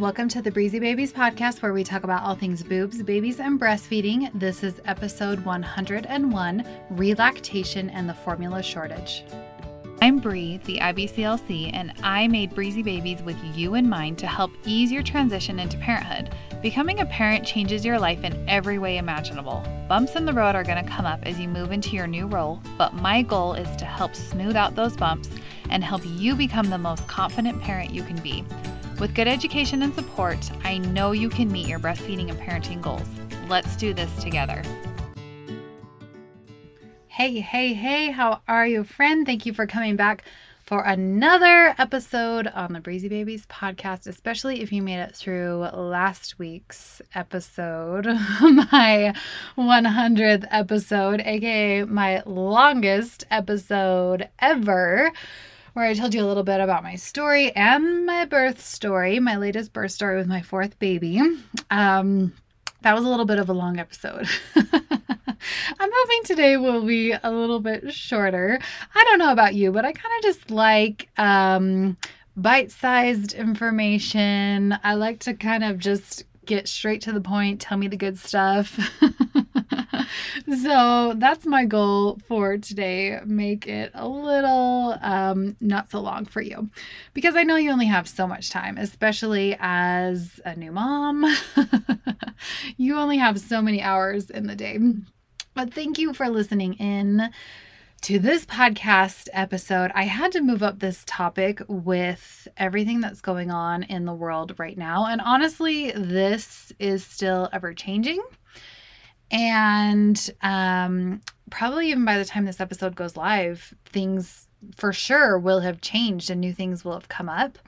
Welcome to the Breezy Babies podcast, where we talk about all things boobs, babies, and breastfeeding. This is episode 101 Relactation and the Formula Shortage. I'm Bree, the IBCLC, and I made Breezy Babies with you in mind to help ease your transition into parenthood. Becoming a parent changes your life in every way imaginable. Bumps in the road are going to come up as you move into your new role, but my goal is to help smooth out those bumps and help you become the most confident parent you can be. With good education and support, I know you can meet your breastfeeding and parenting goals. Let's do this together. Hey, hey, hey, how are you, friend? Thank you for coming back for another episode on the Breezy Babies podcast, especially if you made it through last week's episode, my 100th episode, aka my longest episode ever where I told you a little bit about my story and my birth story, my latest birth story with my fourth baby. Um, that was a little bit of a long episode. I'm hoping today will be a little bit shorter. I don't know about you, but I kind of just like um, bite sized information. I like to kind of just get straight to the point, tell me the good stuff. so that's my goal for today. Make it a little um, not so long for you because I know you only have so much time, especially as a new mom. you only have so many hours in the day. But thank you for listening in to this podcast episode. I had to move up this topic with everything that's going on in the world right now. And honestly, this is still ever changing. And um, probably even by the time this episode goes live, things for sure will have changed and new things will have come up.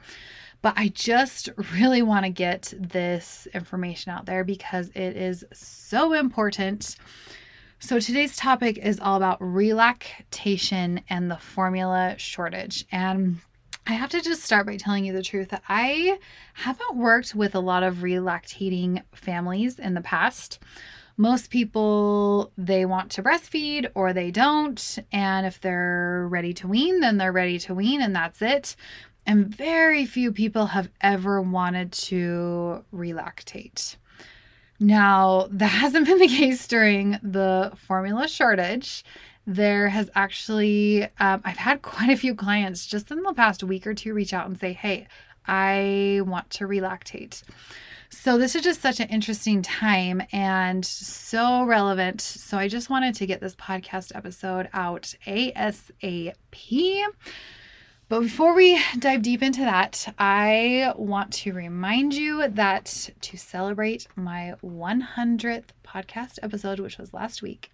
But I just really want to get this information out there because it is so important. So, today's topic is all about relactation and the formula shortage. And I have to just start by telling you the truth that I haven't worked with a lot of relactating families in the past most people they want to breastfeed or they don't. And if they're ready to wean then they're ready to wean and that's it. And very few people have ever wanted to relactate. Now that hasn't been the case during the formula shortage. There has actually um, i've had quite a few clients just in the past week or two reach out and say hey i want to relactate so, this is just such an interesting time and so relevant. So, I just wanted to get this podcast episode out ASAP. But before we dive deep into that, I want to remind you that to celebrate my 100th podcast episode, which was last week,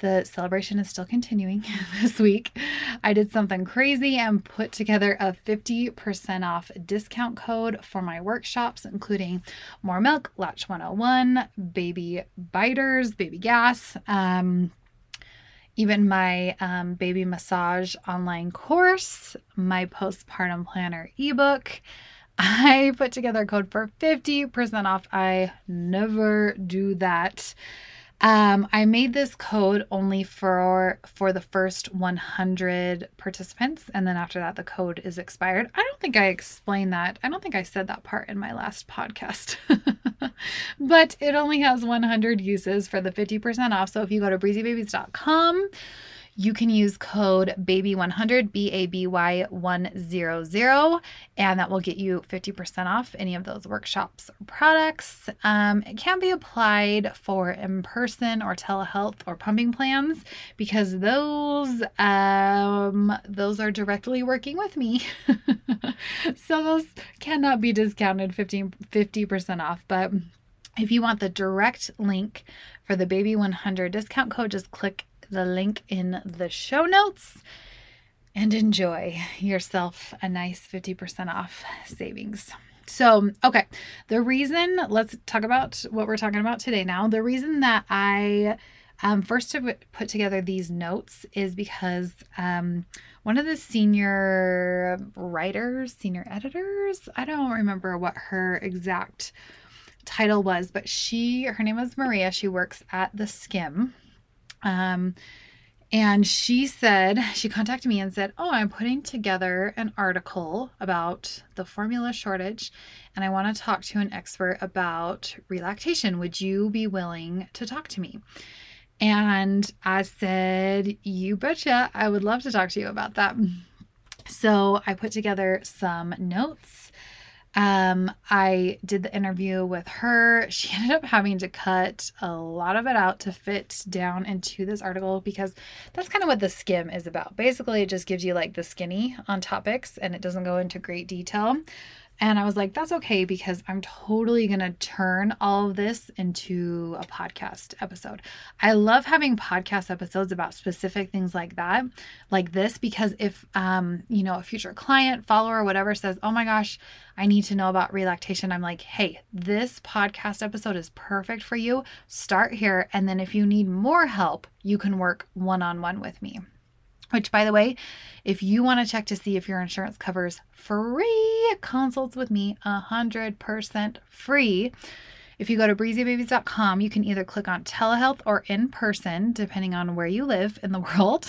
the celebration is still continuing this week. I did something crazy and put together a 50% off discount code for my workshops, including More Milk, Latch 101, Baby Biters, Baby Gas, um, even my um, baby massage online course, my postpartum planner ebook. I put together a code for 50% off. I never do that. Um, I made this code only for for the first 100 participants, and then after that, the code is expired. I don't think I explained that. I don't think I said that part in my last podcast, but it only has 100 uses for the 50% off. So if you go to breezybabies.com you can use code BABY100, B A B Y 100, and that will get you 50% off any of those workshops or products. Um, it can be applied for in person or telehealth or pumping plans because those um, those are directly working with me. so those cannot be discounted 15, 50% off. But if you want the direct link for the Baby 100 discount code, just click the link in the show notes and enjoy yourself a nice 50% off savings. So, okay, the reason, let's talk about what we're talking about today now. The reason that I um, first to put together these notes is because um, one of the senior writers, senior editors, I don't remember what her exact title was, but she, her name was Maria. She works at The Skimm. Um, And she said, she contacted me and said, Oh, I'm putting together an article about the formula shortage, and I want to talk to an expert about relactation. Would you be willing to talk to me? And I said, You betcha. I would love to talk to you about that. So I put together some notes. Um, I did the interview with her. She ended up having to cut a lot of it out to fit down into this article because that's kind of what the Skimm is about. Basically, it just gives you like the skinny on topics and it doesn't go into great detail. And I was like, that's okay because I'm totally going to turn all of this into a podcast episode. I love having podcast episodes about specific things like that, like this, because if, um, you know, a future client, follower, whatever says, oh my gosh, I need to know about relactation, I'm like, hey, this podcast episode is perfect for you. Start here. And then if you need more help, you can work one on one with me. Which, by the way, if you want to check to see if your insurance covers free consults with me, 100% free, if you go to breezybabies.com, you can either click on telehealth or in person, depending on where you live in the world.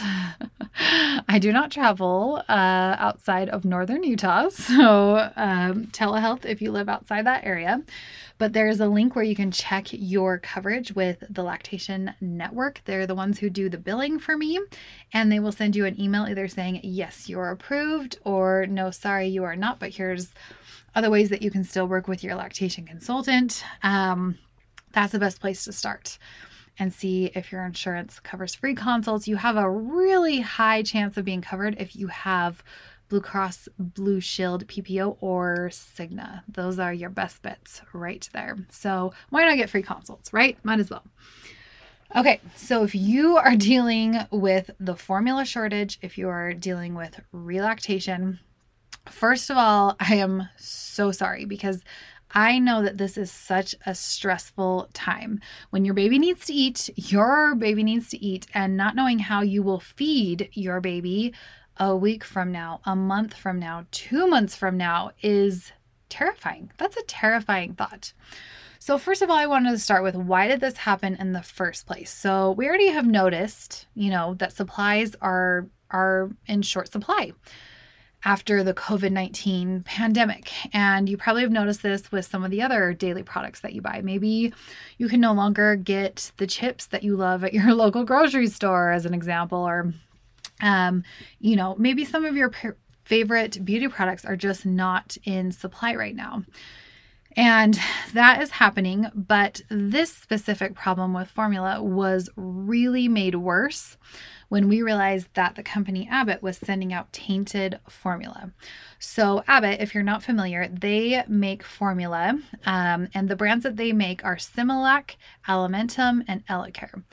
I do not travel uh, outside of northern Utah, so um, telehealth if you live outside that area. But there's a link where you can check your coverage with the Lactation Network. They're the ones who do the billing for me, and they will send you an email either saying, Yes, you're approved, or No, sorry, you are not, but here's other ways that you can still work with your lactation consultant. Um, that's the best place to start and see if your insurance covers free consults. You have a really high chance of being covered if you have Blue Cross Blue Shield PPO or Cigna. Those are your best bets right there. So, why not get free consults, right? Might as well. Okay, so if you are dealing with the formula shortage, if you are dealing with relactation, First of all, I am so sorry because I know that this is such a stressful time. When your baby needs to eat, your baby needs to eat, and not knowing how you will feed your baby a week from now, a month from now, two months from now is terrifying. That's a terrifying thought. So, first of all, I wanted to start with why did this happen in the first place? So, we already have noticed, you know, that supplies are are in short supply after the COVID 19 pandemic. And you probably have noticed this with some of the other daily products that you buy. Maybe you can no longer get the chips that you love at your local grocery store, as an example, or, um, you know, maybe some of your favorite beauty products are just not in supply right now. And that is happening, but this specific problem with formula was really made worse when we realized that the company Abbott was sending out tainted formula. So, Abbott, if you're not familiar, they make formula, um, and the brands that they make are Similac, Alimentum, and Elecare.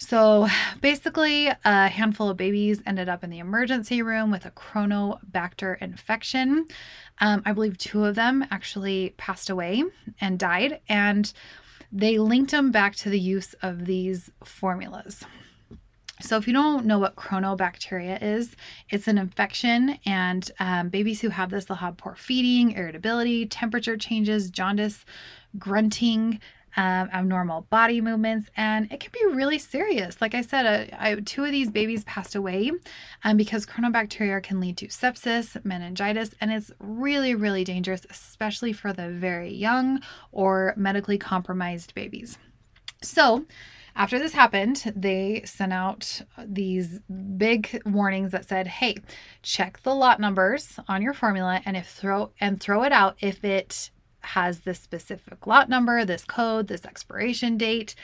So basically, a handful of babies ended up in the emergency room with a Cronobacter infection. Um, I believe two of them actually passed away and died, and they linked them back to the use of these formulas. So, if you don't know what chronobacteria is, it's an infection, and um, babies who have this, they'll have poor feeding, irritability, temperature changes, jaundice, grunting, um, abnormal body movements, and it can be really serious. Like I said, uh, I, two of these babies passed away um, because chronobacteria can lead to sepsis, meningitis, and it's really, really dangerous, especially for the very young or medically compromised babies. So, after this happened, they sent out these big warnings that said, "Hey, check the lot numbers on your formula and if throw and throw it out if it has this specific lot number, this code, this expiration date.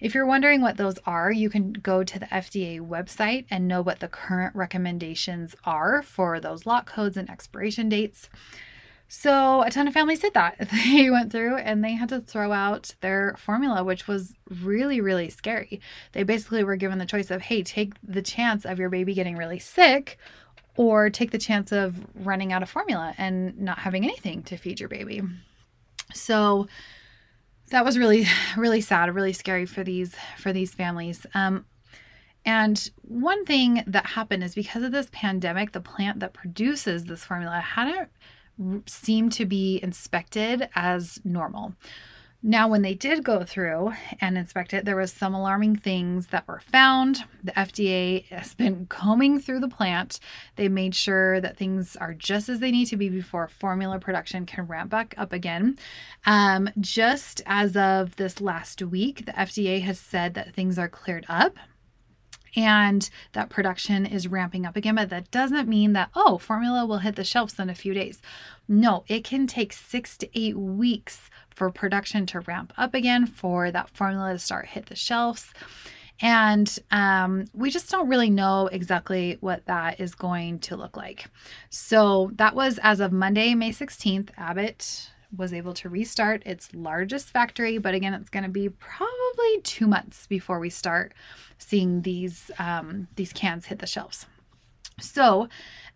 If you're wondering what those are, you can go to the FDA website and know what the current recommendations are for those lot codes and expiration dates. So, a ton of families did that. They went through and they had to throw out their formula, which was really, really scary. They basically were given the choice of, hey, take the chance of your baby getting really sick or take the chance of running out of formula and not having anything to feed your baby. So that was really, really sad, really scary for these for these families. Um, and one thing that happened is because of this pandemic, the plant that produces this formula hadn't seemed to be inspected as normal. Now, when they did go through and inspect it, there was some alarming things that were found. The FDA has been combing through the plant. They made sure that things are just as they need to be before formula production can ramp back up again. Um, just as of this last week, the FDA has said that things are cleared up and that production is ramping up again. But that doesn't mean that, oh, formula will hit the shelves in a few days. No, it can take six to eight weeks for production to ramp up again, for that formula to start hit the shelves. And um, we just don't really know exactly what that is going to look like. So that was as of Monday, May 16th. Abbott was able to restart its largest factory, but again, it's going to be probably two months before we start seeing these um, these cans hit the shelves. So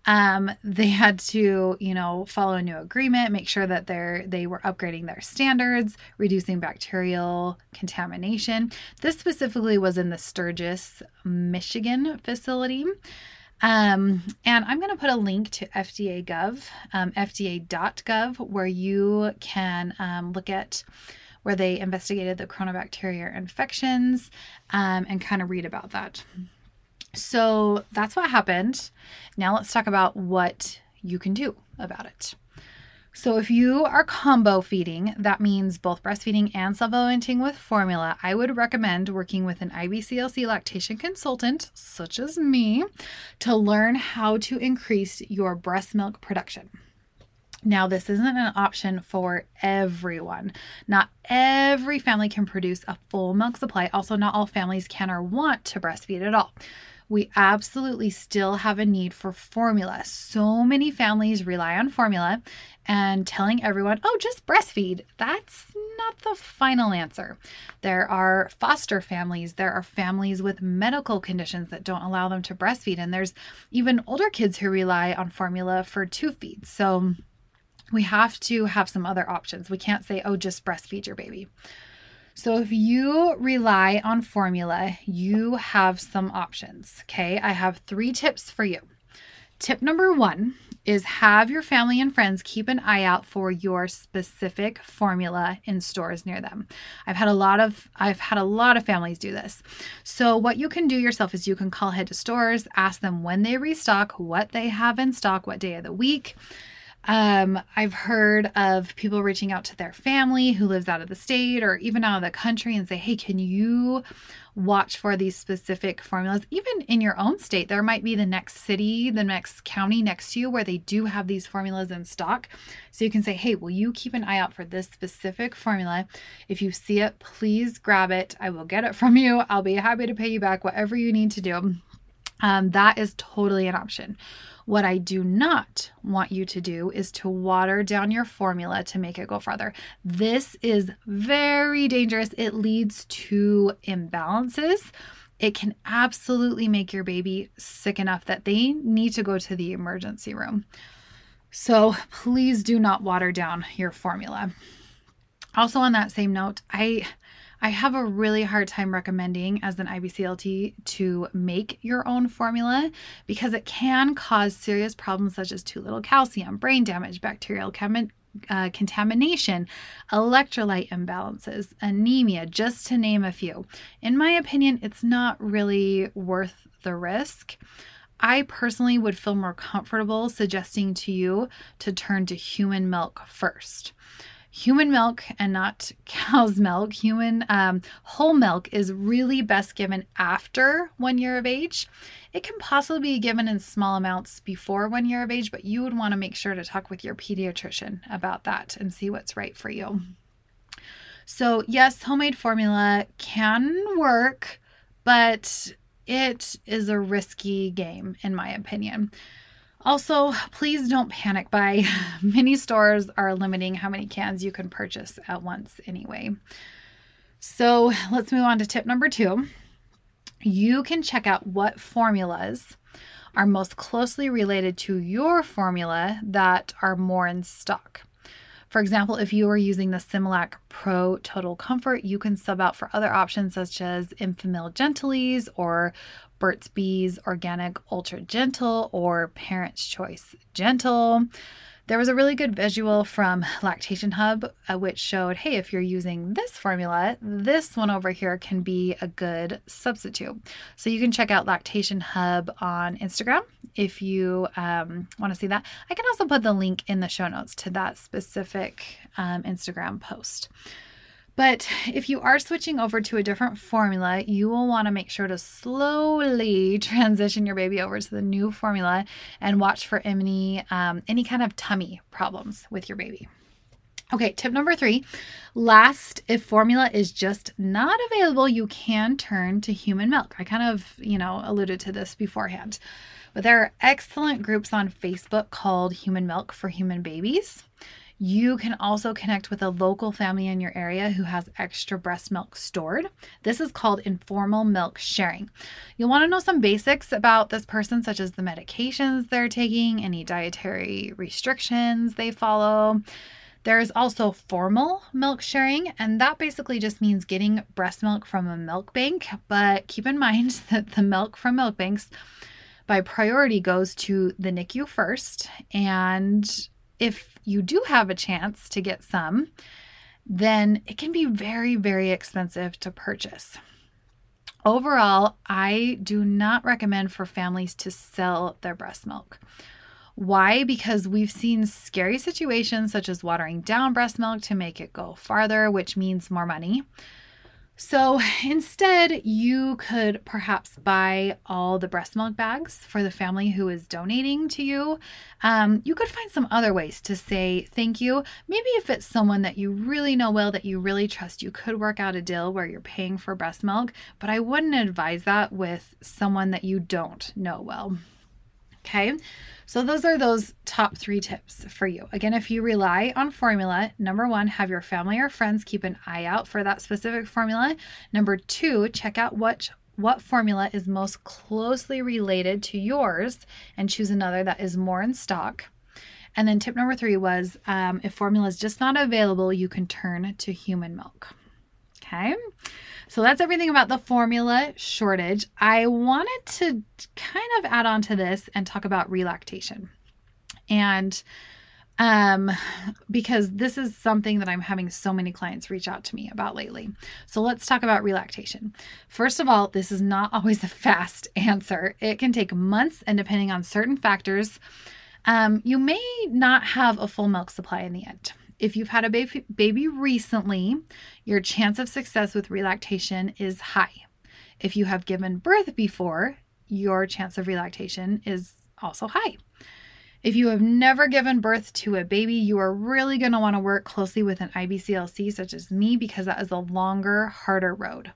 um, they had to, you know, follow a new agreement, make sure that they're they were upgrading their standards, reducing bacterial contamination. This specifically was in the Sturgis, Michigan facility. Um, and I'm going to put a link to FDA Gov, um, FDA.gov, where you can um, look at where they investigated the coronabacteria infections um, and kind of read about that. So that's what happened. Now let's talk about what you can do about it. So, if you are combo feeding, that means both breastfeeding and supplementing with formula, I would recommend working with an IBCLC lactation consultant, such as me, to learn how to increase your breast milk production. Now, this isn't an option for everyone. Not every family can produce a full milk supply. Also, not all families can or want to breastfeed at all we absolutely still have a need for formula. So many families rely on formula and telling everyone, oh, just breastfeed. That's not the final answer. There are foster families, there are families with medical conditions that don't allow them to breastfeed, and there's even older kids who rely on formula for two feeds. So we have to have some other options. We can't say, oh, just breastfeed your baby. So, if you rely on formula, you have some options. Okay, I have three tips for you. Tip number one is have your family and friends keep an eye out for your specific formula in stores near them. I've had a lot of I've had a lot of families do this. So what you can do yourself is you can call ahead to stores, ask them when they restock, what they have in stock, what day of the week. Um, I've heard of people reaching out to their family who lives out of the state or even out of the country and say, hey, can you watch for these specific formulas? Even in your own state, there might be the next city, the next county next to you where they do have these formulas in stock. So you can say, hey, will you keep an eye out for this specific formula? If you see it, please grab it. I will get it from you. I'll be happy to pay you back whatever you need to do. Um, that is totally an option. What I do not want you to do is to water down your formula to make it go farther. This is very dangerous. It leads to imbalances. It can absolutely make your baby sick enough that they need to go to the emergency room. So please do not water down your formula. Also, on that same note, I I have a really hard time recommending as an IBCLC to make your own formula because it can cause serious problems such as too little calcium, brain damage, bacterial chem- uh, contamination, electrolyte imbalances, anemia, just to name a few. In my opinion, it's not really worth the risk. I personally would feel more comfortable suggesting to you to turn to human milk first human milk and not cow's milk, human um, whole milk is really best given after one year of age. It can possibly be given in small amounts before one year of age, but you would want to make sure to talk with your pediatrician about that and see what's right for you. So, yes, homemade formula can work, but it is a risky game, in my opinion. Also, please don't panic buy. Many stores are limiting how many cans you can purchase at once anyway. So let's move on to tip number two. You can check out what formulas are most closely related to your formula that are more in stock. For example, if you are using the Similac Pro Total Comfort, you can sub out for other options such as Enfamil Gentlease or Burt's Bees Organic Ultra Gentle or Parent's Choice Gentle. There was a really good visual from Lactation Hub, uh, which showed hey, if you're using this formula, this one over here can be a good substitute. So you can check out Lactation Hub on Instagram if you um, want to see that. I can also put the link in the show notes to that specific um, Instagram post. But if you are switching over to a different formula, you will want to make sure to slowly transition your baby over to the new formula and watch for any, um, any kind of tummy problems with your baby. Okay, tip number three. Last, if formula is just not available, you can turn to human milk. I kind of, you know, alluded to this beforehand. But there are excellent groups on Facebook called Human Milk for Human Babies. You can also connect with a local family in your area who has extra breast milk stored. This is called informal milk sharing. You'll want to know some basics about this person, such as the medications they're taking, any dietary restrictions they follow. There's also formal milk sharing, and that basically just means getting breast milk from a milk bank. But keep in mind that the milk from milk banks by priority goes to the NICU first, and if you do have a chance to get some, then it can be very, very expensive to purchase. Overall, I do not recommend for families to sell their breast milk. Why? Because we've seen scary situations such as watering down breast milk to make it go farther, which means more money. So instead, you could perhaps buy all the breast milk bags for the family who is donating to you. Um, you could find some other ways to say thank you. Maybe if it's someone that you really know well, that you really trust, you could work out a deal where you're paying for breast milk, but I wouldn't advise that with someone that you don't know well. Okay. So, those are those top three tips for you. Again, if you rely on formula, number one, have your family or friends keep an eye out for that specific formula. Number two, check out what what formula is most closely related to yours and choose another that is more in stock. And then tip number three was um, if formula is just not available, you can turn to human milk. Okay. So that's everything about the formula shortage. I wanted to kind of add on to this and talk about relactation. And um, because this is something that I'm having so many clients reach out to me about lately. So let's talk about relactation. First of all, this is not always a fast answer. It can take months, and depending on certain factors, um, you may not have a full milk supply in the end if you've had a baby, baby recently, your chance of success with relactation is high. If you have given birth before, your chance of relactation is also high. If you have never given birth to a baby, you are really going to want to work closely with an IBCLC such as me because that is a longer, harder road.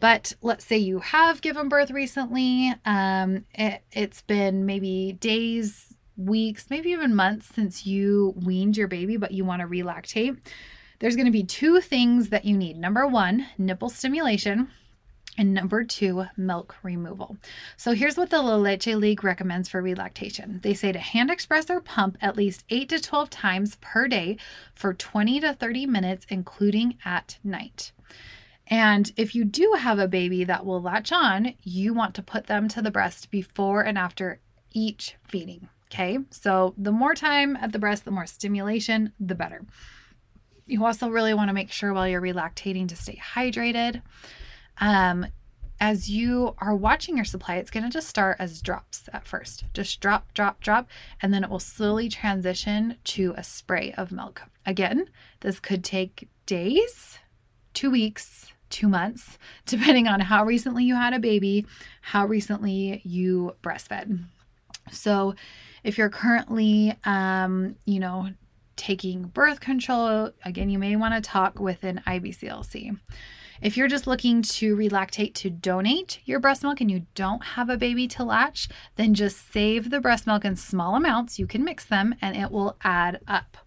But let's say you have given birth recently, um, it, it's been maybe days, weeks, maybe even months since you weaned your baby, but you want to relactate, there's going to be two things that you need. Number one, nipple stimulation. And number two, milk removal. So here's what the La Leche League recommends for relactation. They say to hand express or pump at least 8 to 12 times per day for 20 to 30 minutes, including at night. And if you do have a baby that will latch on, you want to put them to the breast before and after each feeding. Okay, so the more time at the breast, the more stimulation, the better. You also really want to make sure while you're relactating to stay hydrated. Um, as you are watching your supply, it's going to just start as drops at first. Just drop, drop, drop, and then it will slowly transition to a spray of milk. Again, this could take days, two weeks, two months, depending on how recently you had a baby, how recently you breastfed. So, if you're currently, um, you know, taking birth control, again, you may want to talk with an IBCLC. If you're just looking to relactate to donate your breast milk and you don't have a baby to latch, then just save the breast milk in small amounts. You can mix them and it will add up.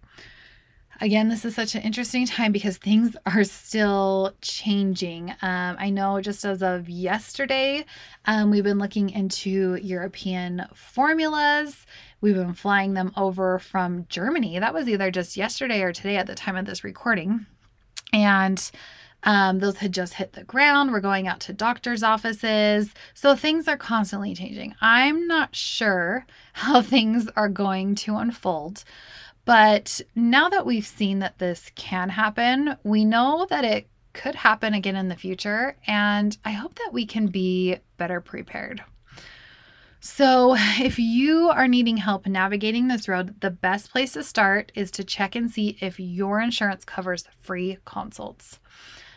Again, this is such an interesting time because things are still changing. Um, I know just as of yesterday, um, we've been looking into European formulas. We've been flying them over from Germany. That was either just yesterday or today at the time of this recording. And um, those had just hit the ground. We're going out to doctors' offices. So things are constantly changing. I'm not sure how things are going to unfold, But now that we've seen that this can happen, we know that it could happen again in the future. And I hope that we can be better prepared. So, if you are needing help navigating this road, the best place to start is to check and see if your insurance covers free consults.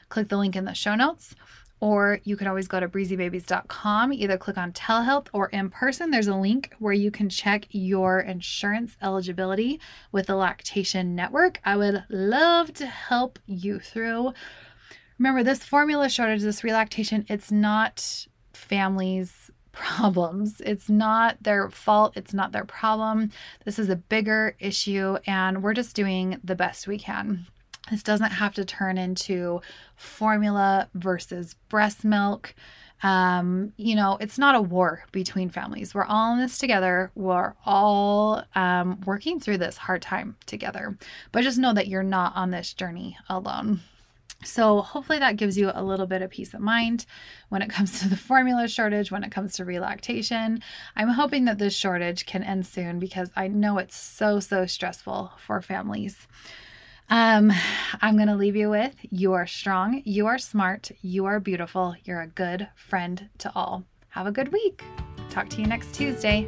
Click the link in the show notes, or you can always go to breezybabies.com, either click on telehealth or in person. There's a link where you can check your insurance eligibility with the Lactation Network. I would love to help you through. Remember, this formula shortage, this relactation, it's not families problems. It's not their fault, it's not their problem. This is a bigger issue, and we're just doing the best we can. This doesn't have to turn into formula versus breast milk. Um, you know, it's not a war between families. We're all in this together. We're all um, working through this hard time together. But just know that you're not on this journey alone. So, hopefully, that gives you a little bit of peace of mind when it comes to the formula shortage, when it comes to relactation. I'm hoping that this shortage can end soon because I know it's so, so stressful for families. Um, I'm going to leave you with you are strong, you are smart, you are beautiful, you're a good friend to all. Have a good week. Talk to you next Tuesday.